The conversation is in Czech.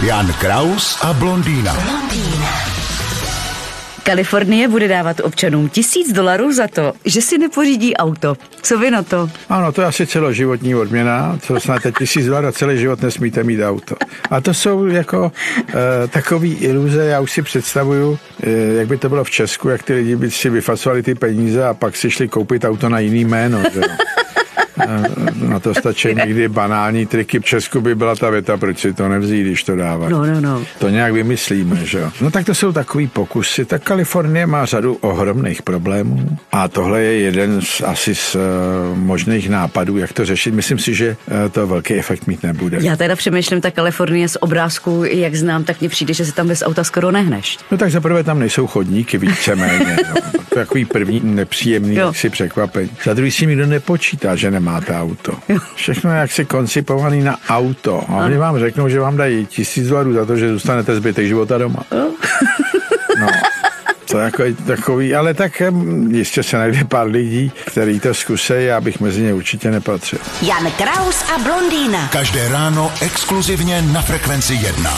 Jan Kraus a blondýna. Kalifornie bude dávat občanům tisíc dolarů za to, že si nepořídí auto. Co vy na to? Ano, to je asi celoživotní odměna, co snad tisíc dolarů a celý život nesmíte mít auto. A to jsou jako e, takový iluze, já už si představuju, e, jak by to bylo v Česku, jak ty lidi by si vyfasovali ty peníze a pak si šli koupit auto na jiný jméno. Že? Na to stačí někdy banální triky. V Česku by byla ta věta, proč si to nevzít, když to dává. No, no, no. To nějak vymyslíme, že jo. No tak to jsou takový pokusy. Tak Kalifornie má řadu ohromných problémů a tohle je jeden z, asi z uh, možných nápadů, jak to řešit. Myslím si, že uh, to velký efekt mít nebude. Já teda přemýšlím, ta Kalifornie z obrázku, jak znám, tak mně přijde, že se tam bez auta skoro nehneš. No tak zaprvé tam nejsou chodníky víceméně. no. To je takový první nepříjemný Jo. si překvapení. Za druhý si nikdo nepočítá, že nemáte auto. Všechno je jaksi koncipovaný na auto. A oni vám řeknou, že vám dají tisíc dolarů za to, že zůstanete zbytek života doma. No. To je jako takový, ale tak jistě se najde pár lidí, který to zkusejí, já bych mezi ně určitě nepatřil. Jan Kraus a blondýna. Každé ráno exkluzivně na Frekvenci 1.